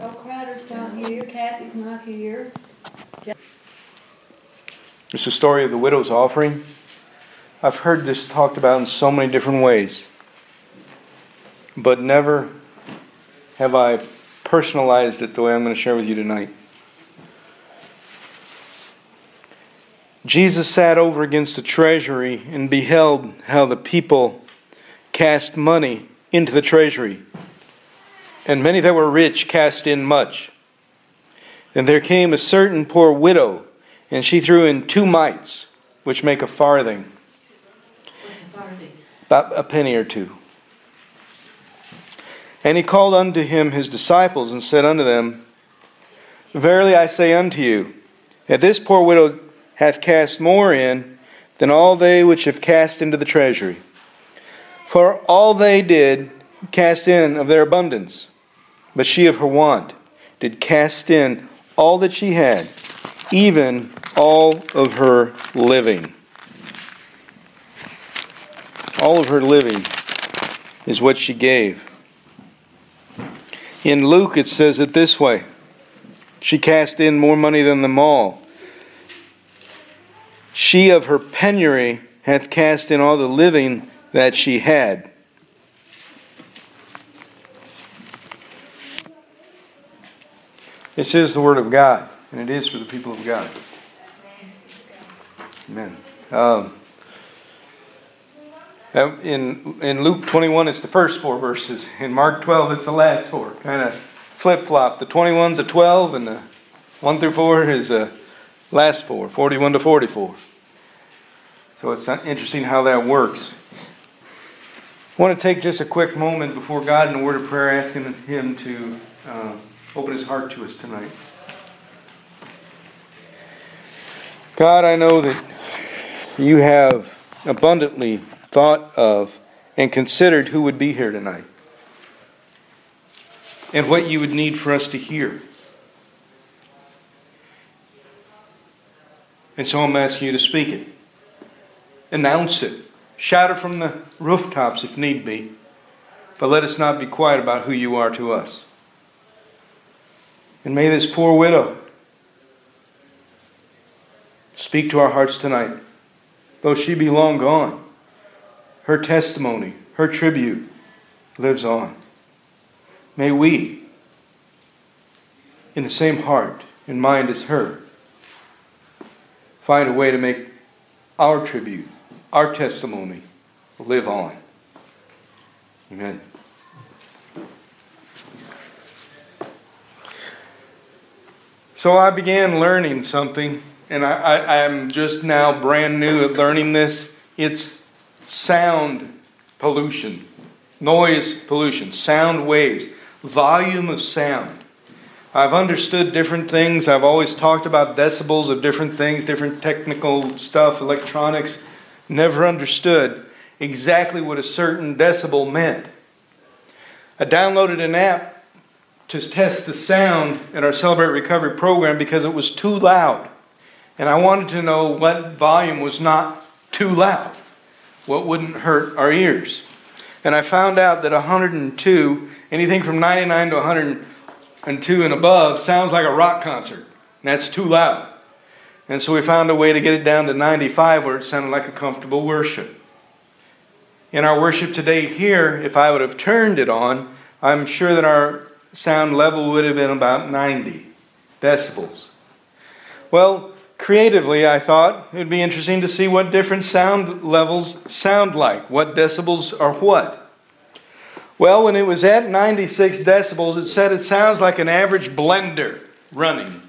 Well, Crowder's not here, Kathy's not here. It's the story of the widow's offering. I've heard this talked about in so many different ways, but never have I personalized it the way I'm going to share with you tonight. Jesus sat over against the treasury and beheld how the people cast money into the treasury. And many that were rich cast in much. And there came a certain poor widow, and she threw in two mites, which make a farthing. About a penny or two. And he called unto him his disciples and said unto them, Verily I say unto you, that this poor widow hath cast more in than all they which have cast into the treasury. For all they did cast in of their abundance, but she of her want did cast in all that she had, even all of her living. All of her living is what she gave. In Luke, it says it this way She cast in more money than them all. She of her penury hath cast in all the living that she had. This is the Word of God, and it is for the people of God. Amen. Um, in, in Luke 21, it's the first four verses. In Mark 12, it's the last four. Kind of flip flop. The 21's a 12, and the 1 through 4 is the last four, 41 to 44. So it's interesting how that works. I want to take just a quick moment before God in a word of prayer, asking Him to uh, open His heart to us tonight. God, I know that you have abundantly thought of and considered who would be here tonight and what you would need for us to hear. And so I'm asking you to speak it, announce it, shout it from the rooftops if need be, but let us not be quiet about who you are to us. And may this poor widow speak to our hearts tonight, though she be long gone. Her testimony, her tribute lives on. May we, in the same heart and mind as her, find a way to make our tribute, our testimony, live on. Amen. So I began learning something, and I, I, am just now brand new at learning this. It's sound pollution, noise pollution, sound waves, volume of sound. I've understood different things. I've always talked about decibels of different things, different technical stuff, electronics. Never understood exactly what a certain decibel meant. I downloaded an app to test the sound in our Celebrate Recovery program because it was too loud. And I wanted to know what volume was not too loud, what wouldn't hurt our ears. And I found out that 102, anything from 99 to 102 and above, sounds like a rock concert. And that's too loud. And so we found a way to get it down to 95 where it sounded like a comfortable worship. In our worship today here, if I would have turned it on, I'm sure that our sound level would have been about 90 decibels. Well, creatively, I thought it would be interesting to see what different sound levels sound like, what decibels are what. Well, when it was at 96 decibels, it said it sounds like an average blender running.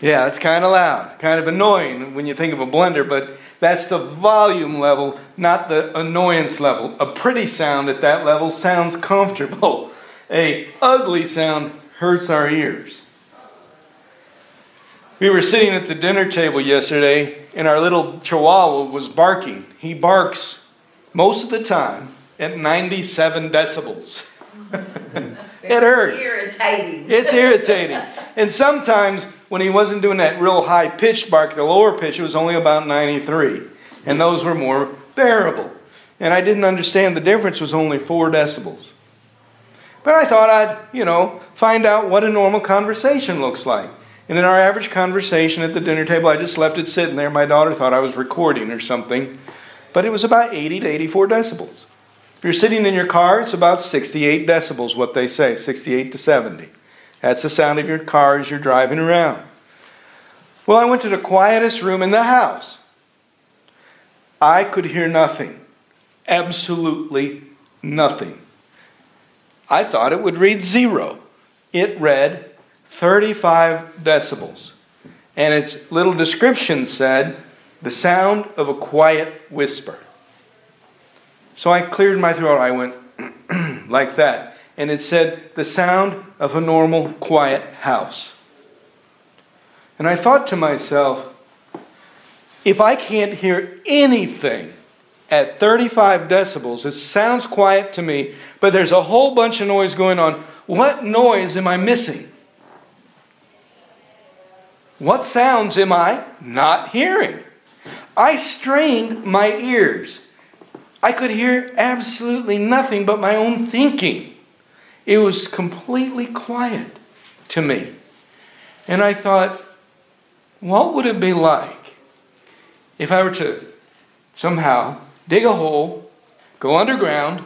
Yeah, it's kind of loud, kind of annoying when you think of a blender, but that's the volume level, not the annoyance level. A pretty sound at that level sounds comfortable. A ugly sound hurts our ears. We were sitting at the dinner table yesterday, and our little chihuahua was barking. He barks most of the time at 97 decibels. it hurts. Irritating. It's irritating. And sometimes when he wasn't doing that real high pitched bark, the lower pitch it was only about 93. And those were more bearable. And I didn't understand the difference was only 4 decibels. But I thought I'd, you know, find out what a normal conversation looks like. And in our average conversation at the dinner table, I just left it sitting there. My daughter thought I was recording or something. But it was about 80 to 84 decibels. If you're sitting in your car, it's about 68 decibels, what they say, 68 to 70. That's the sound of your car as you're driving around. Well, I went to the quietest room in the house. I could hear nothing. Absolutely nothing. I thought it would read zero. It read 35 decibels. And its little description said, the sound of a quiet whisper. So I cleared my throat. I went like that. And it said, the sound of a normal, quiet house. And I thought to myself, if I can't hear anything at 35 decibels, it sounds quiet to me, but there's a whole bunch of noise going on. What noise am I missing? What sounds am I not hearing? I strained my ears. I could hear absolutely nothing but my own thinking. It was completely quiet to me. And I thought, what would it be like if I were to somehow dig a hole, go underground,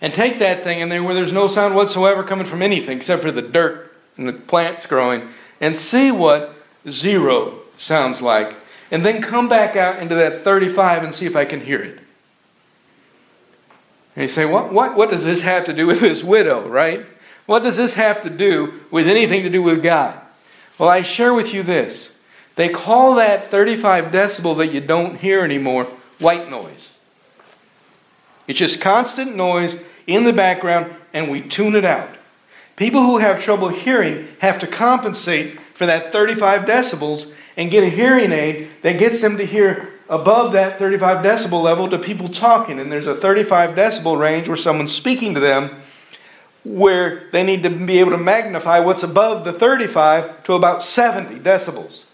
and take that thing in there where there's no sound whatsoever coming from anything except for the dirt and the plants growing, and see what zero sounds like, and then come back out into that 35 and see if I can hear it. And you say, what, what, what does this have to do with this widow, right? What does this have to do with anything to do with God? Well, I share with you this. They call that 35 decibel that you don't hear anymore white noise. It's just constant noise in the background, and we tune it out. People who have trouble hearing have to compensate for that 35 decibels and get a hearing aid that gets them to hear above that 35 decibel level to people talking. And there's a 35 decibel range where someone's speaking to them where they need to be able to magnify what's above the 35 to about 70 decibels.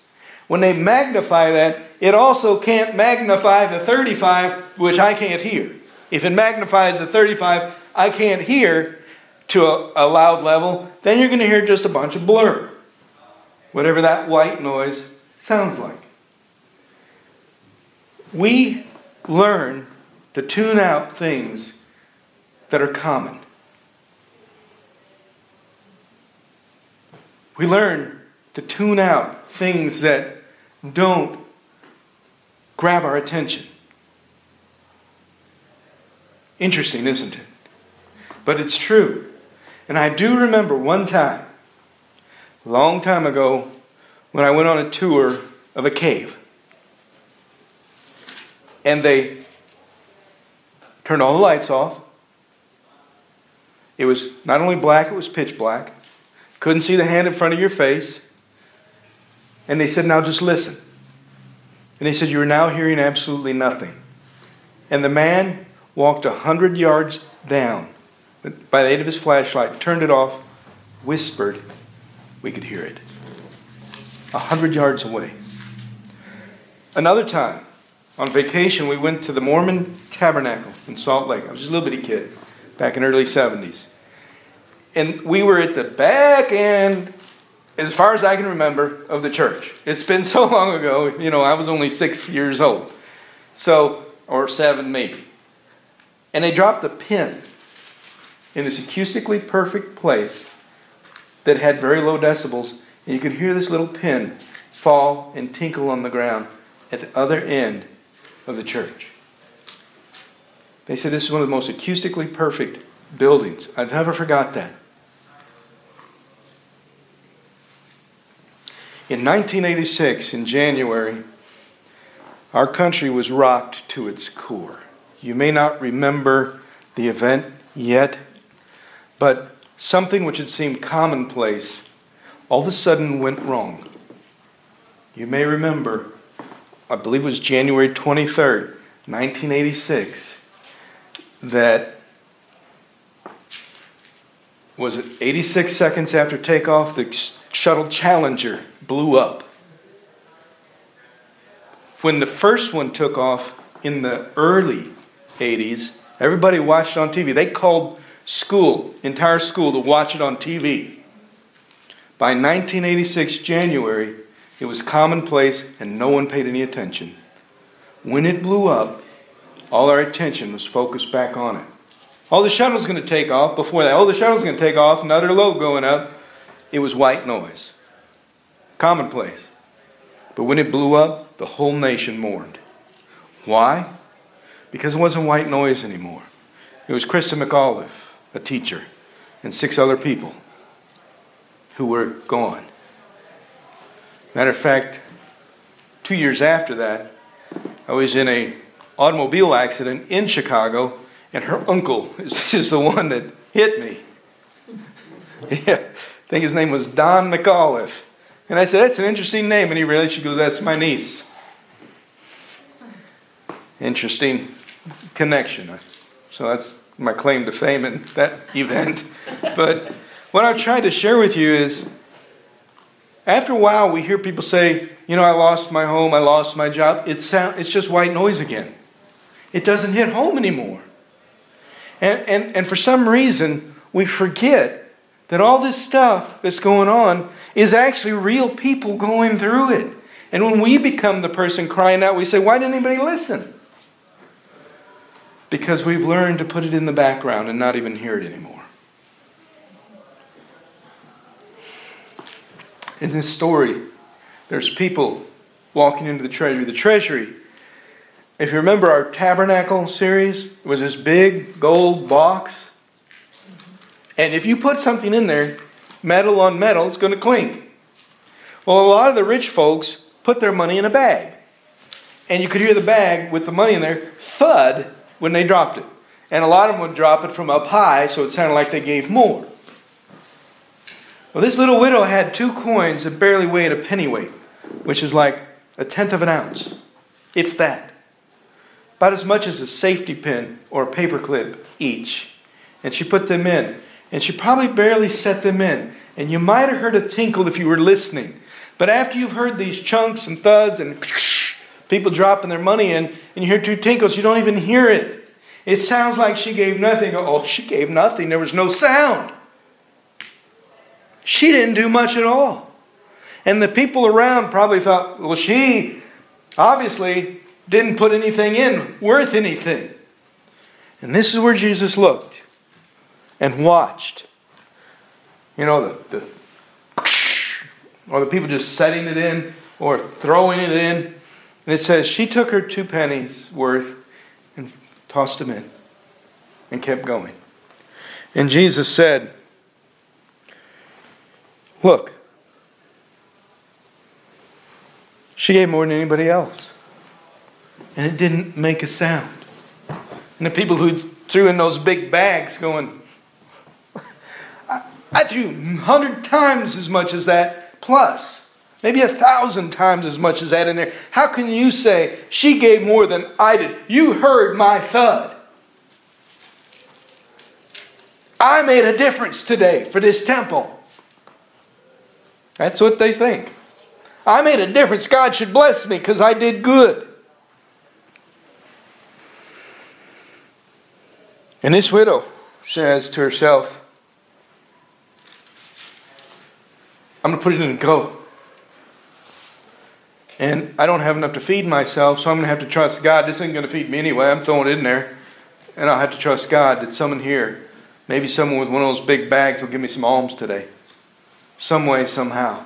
When they magnify that, it also can't magnify the 35, which I can't hear. If it magnifies the 35, I can't hear to a, a loud level, then you're going to hear just a bunch of blur. Whatever that white noise sounds like. We learn to tune out things that are common. We learn to tune out things that don't grab our attention. Interesting, isn't it? But it's true. And I do remember one time, a long time ago, when I went on a tour of a cave. And they turned all the lights off. It was not only black, it was pitch black. Couldn't see the hand in front of your face. And they said, Now just listen. And he said, You are now hearing absolutely nothing. And the man walked a hundred yards down by the aid of his flashlight, turned it off, whispered, we could hear it. A hundred yards away. Another time, on vacation, we went to the Mormon Tabernacle in Salt Lake. I was just a little bitty kid back in early 70s. And we were at the back end, as far as I can remember, of the church. It's been so long ago, you know, I was only six years old. So, or seven maybe. And they dropped a pin in this acoustically perfect place that had very low decibels, and you could hear this little pin fall and tinkle on the ground at the other end of the church. They said this is one of the most acoustically perfect buildings. I've never forgot that. In 1986, in January, our country was rocked to its core. You may not remember the event yet, but something which had seemed commonplace all of a sudden went wrong. You may remember, I believe it was January 23rd, 1986, that was it 86 seconds after takeoff, the shuttle Challenger blew up. When the first one took off in the early 80s, everybody watched on TV. They called school, entire school, to watch it on TV. By 1986 January, it was commonplace and no one paid any attention. When it blew up, all our attention was focused back on it. Oh, the shuttle's going to take off. Before that, oh, the shuttle's going to take off. Another load going up. It was white noise. Commonplace. But when it blew up, the whole nation mourned. Why? Because it wasn't white noise anymore. It was Christa McAuliffe, a teacher, and six other people who were gone. Matter of fact, two years after that, I was in a automobile accident in Chicago, and her uncle is, is the one that hit me. Yeah, I think his name was Don McAuliffe. And I said, That's an interesting name. And he really, she goes, That's my niece. Interesting connection. So that's my claim to fame in that event. But what I've tried to share with you is after a while, we hear people say, You know, I lost my home, I lost my job. It's, sound, it's just white noise again. It doesn't hit home anymore. And, and, and for some reason, we forget that all this stuff that's going on is actually real people going through it. And when we become the person crying out, we say, Why didn't anybody listen? Because we've learned to put it in the background and not even hear it anymore. In this story, there's people walking into the treasury. The treasury, if you remember our tabernacle series, it was this big gold box. And if you put something in there, metal on metal, it's going to clink. Well, a lot of the rich folks put their money in a bag. And you could hear the bag with the money in there thud when they dropped it. And a lot of them would drop it from up high, so it sounded like they gave more. Well, this little widow had two coins that barely weighed a pennyweight, which is like a tenth of an ounce, if that. About as much as a safety pin or a paperclip each. And she put them in. And she probably barely set them in. And you might have heard a tinkle if you were listening. But after you've heard these chunks and thuds and people dropping their money in, and you hear two tinkles, you don't even hear it. It sounds like she gave nothing. Oh, she gave nothing. There was no sound. She didn't do much at all. And the people around probably thought, well, she obviously didn't put anything in worth anything. And this is where Jesus looked and watched. You know, the, the or the people just setting it in or throwing it in. And it says, She took her two pennies worth and tossed them in and kept going. And Jesus said, Look, she gave more than anybody else. And it didn't make a sound. And the people who threw in those big bags going, I, I threw a hundred times as much as that, plus maybe a thousand times as much as that in there. How can you say she gave more than I did? You heard my thud. I made a difference today for this temple. That's what they think. I made a difference. God should bless me because I did good. And this widow says to herself, I'm going to put it in a go. And I don't have enough to feed myself, so I'm going to have to trust God. This ain't going to feed me anyway. I'm throwing it in there. And I'll have to trust God that someone here, maybe someone with one of those big bags, will give me some alms today some way, somehow.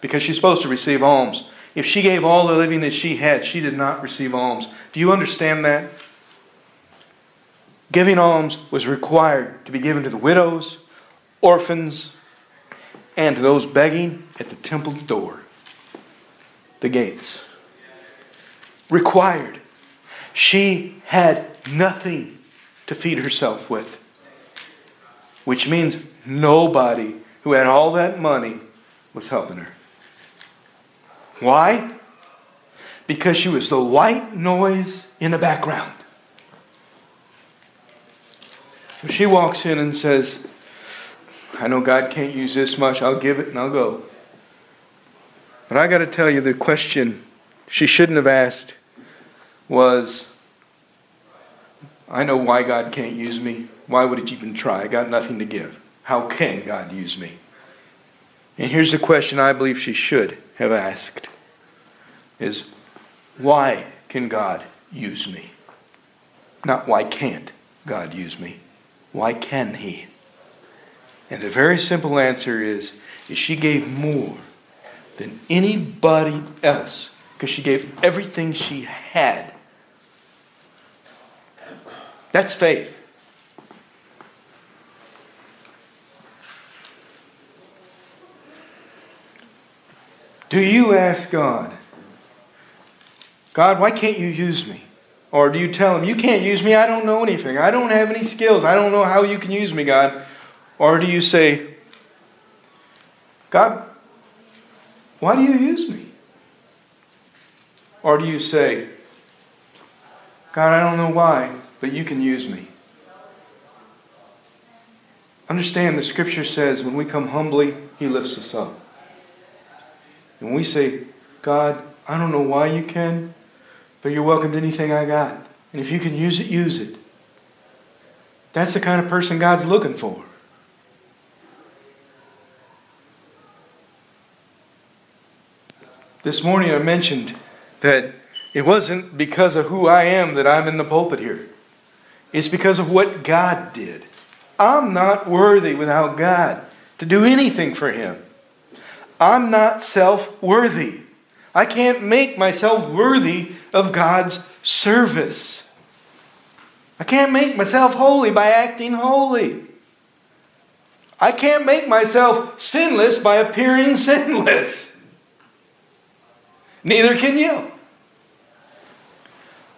Because she's supposed to receive alms. If she gave all the living that she had, she did not receive alms. Do you understand that? Giving alms was required to be given to the widows, orphans, and to those begging at the temple door, the gates. Required. She had nothing to feed herself with, which means nobody who had all that money was helping her. Why? Because she was the white noise in the background. So she walks in and says, I know God can't use this much, I'll give it and I'll go. But I got to tell you, the question she shouldn't have asked was I know why God can't use me. Why would He even try? I got nothing to give. How can God use me? And here's the question I believe she should have asked is why can God use me? Not why can't God use me? Why can he? And the very simple answer is, is she gave more than anybody else because she gave everything she had. That's faith. Do you ask God, God, why can't you use me? Or do you tell him, You can't use me, I don't know anything, I don't have any skills, I don't know how you can use me, God? Or do you say, God, why do you use me? Or do you say, God, I don't know why, but you can use me? Understand the scripture says when we come humbly, he lifts us up. And we say, God, I don't know why you can, but you're welcome to anything I got. And if you can use it, use it. That's the kind of person God's looking for. This morning I mentioned that it wasn't because of who I am that I'm in the pulpit here. It's because of what God did. I'm not worthy without God to do anything for Him. I'm not self worthy. I can't make myself worthy of God's service. I can't make myself holy by acting holy. I can't make myself sinless by appearing sinless. Neither can you.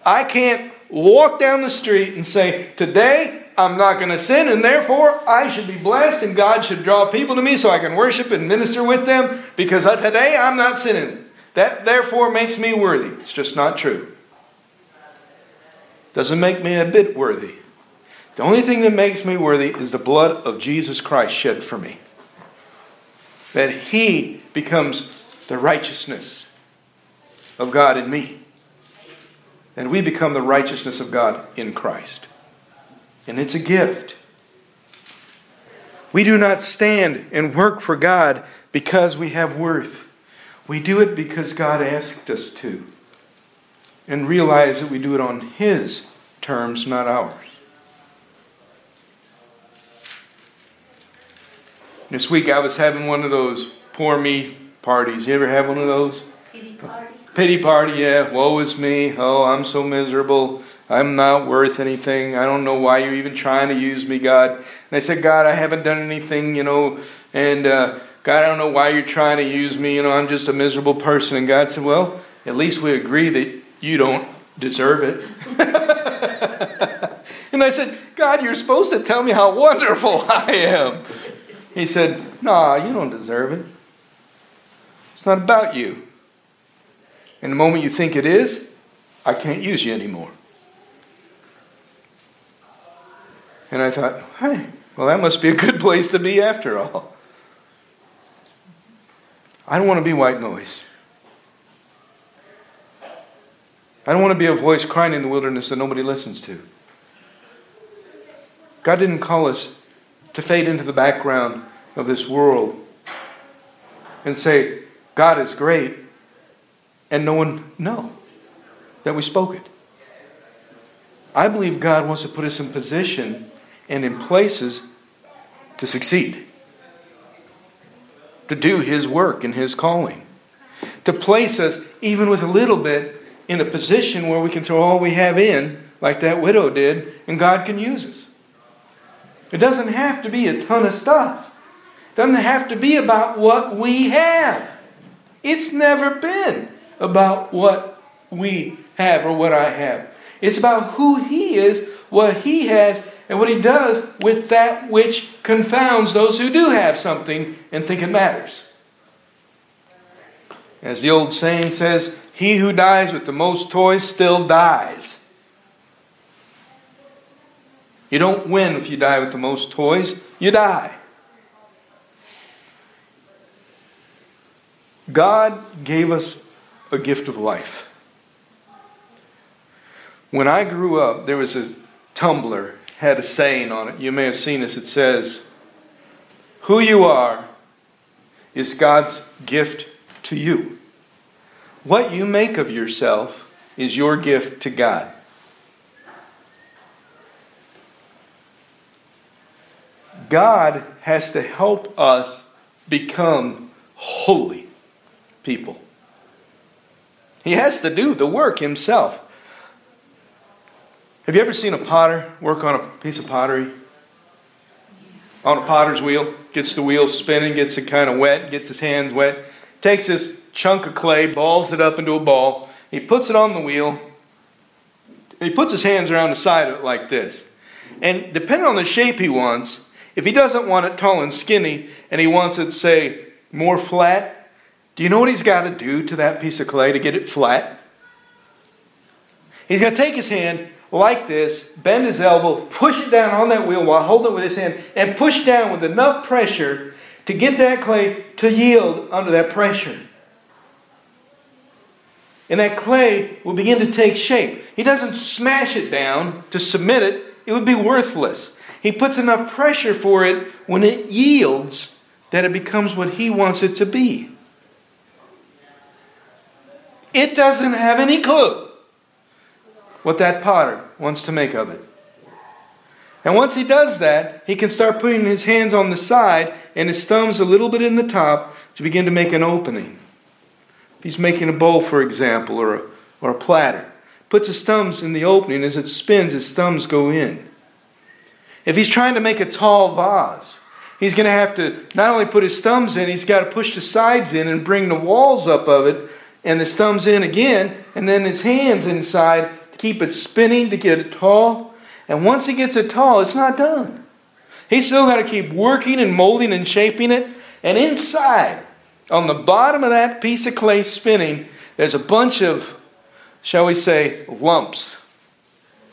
I can't walk down the street and say, Today I'm not going to sin, and therefore I should be blessed, and God should draw people to me so I can worship and minister with them because today I'm not sinning. That therefore makes me worthy. It's just not true. Doesn't make me a bit worthy. The only thing that makes me worthy is the blood of Jesus Christ shed for me. That He becomes the righteousness of God in me. And we become the righteousness of God in Christ and it's a gift. We do not stand and work for God because we have worth. We do it because God asked us to. And realize that we do it on His terms, not ours. This week I was having one of those poor me parties. You ever have one of those? Pity party. Pity party, yeah. Woe is me. Oh, I'm so miserable. I'm not worth anything. I don't know why you're even trying to use me, God. And I said, God, I haven't done anything, you know, and uh, God, I don't know why you're trying to use me. You know, I'm just a miserable person. And God said, Well, at least we agree that you don't deserve it. and I said, God, you're supposed to tell me how wonderful I am. He said, Nah, you don't deserve it. It's not about you. And the moment you think it is, I can't use you anymore. And I thought, hey, well, that must be a good place to be after all. I don't want to be white noise. I don't want to be a voice crying in the wilderness that nobody listens to. God didn't call us to fade into the background of this world and say, God is great, and no one know that we spoke it. I believe God wants to put us in position and in places to succeed, to do His work and His calling, to place us, even with a little bit, in a position where we can throw all we have in, like that widow did, and God can use us. It doesn't have to be a ton of stuff. It doesn't have to be about what we have. It's never been about what we have or what I have. It's about who He is, what He has, and what he does with that which confounds those who do have something and think it matters. As the old saying says, he who dies with the most toys still dies. You don't win if you die with the most toys, you die. God gave us a gift of life. When I grew up, there was a tumbler had a saying on it. You may have seen this. It says, Who you are is God's gift to you. What you make of yourself is your gift to God. God has to help us become holy people. He has to do the work himself. Have you ever seen a potter work on a piece of pottery? On a potter's wheel, gets the wheel spinning, gets it kind of wet, gets his hands wet, takes this chunk of clay, balls it up into a ball, he puts it on the wheel, he puts his hands around the side of it like this. And depending on the shape he wants, if he doesn't want it tall and skinny and he wants it, say, more flat, do you know what he's got to do to that piece of clay to get it flat? He's got to take his hand like this, bend his elbow, push it down on that wheel while holding it with his hand, and push down with enough pressure to get that clay to yield under that pressure. And that clay will begin to take shape. He doesn't smash it down to submit it, it would be worthless. He puts enough pressure for it when it yields that it becomes what he wants it to be. It doesn't have any clue what that potter wants to make of it. And once he does that, he can start putting his hands on the side and his thumbs a little bit in the top to begin to make an opening. If he's making a bowl, for example, or a, or a platter, puts his thumbs in the opening. As it spins, his thumbs go in. If he's trying to make a tall vase, he's going to have to not only put his thumbs in, he's got to push the sides in and bring the walls up of it, and his thumbs in again, and then his hands inside keep it spinning to get it tall. And once he gets it tall, it's not done. He's still got to keep working and molding and shaping it. And inside, on the bottom of that piece of clay spinning, there's a bunch of, shall we say, lumps.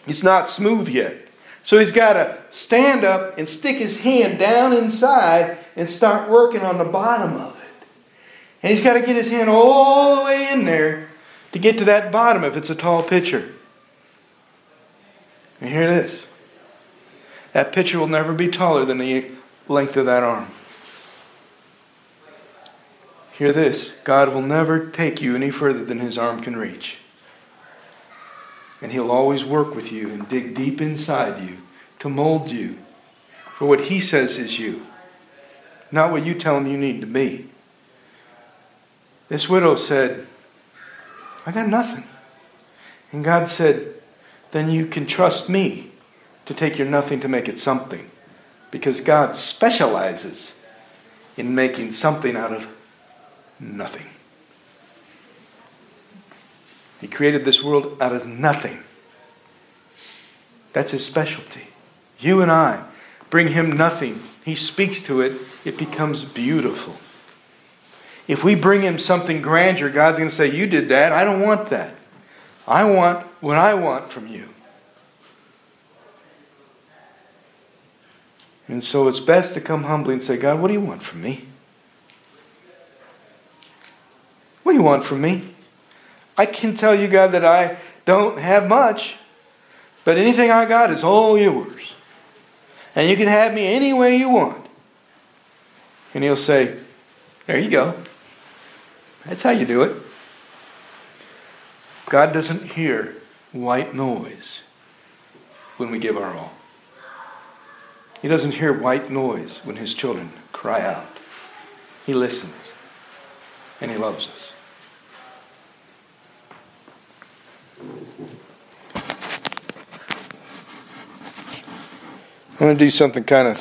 It's not smooth yet. So he's got to stand up and stick his hand down inside and start working on the bottom of it. And he's got to get his hand all the way in there to get to that bottom if it's a tall pitcher. And hear this that pitcher will never be taller than the length of that arm. Hear this God will never take you any further than his arm can reach. And he'll always work with you and dig deep inside you to mold you for what he says is you, not what you tell him you need to be. This widow said, I got nothing. And God said, Then you can trust me to take your nothing to make it something. Because God specializes in making something out of nothing. He created this world out of nothing. That's his specialty. You and I bring him nothing. He speaks to it, it becomes beautiful. If we bring him something grandeur, God's going to say, You did that. I don't want that. I want what I want from you. And so it's best to come humbly and say, God, what do you want from me? What do you want from me? I can tell you, God, that I don't have much, but anything I got is all yours. And you can have me any way you want. And he'll say, There you go. That's how you do it. God doesn't hear white noise when we give our all. He doesn't hear white noise when his children cry out. He listens and he loves us. I'm going to do something kind of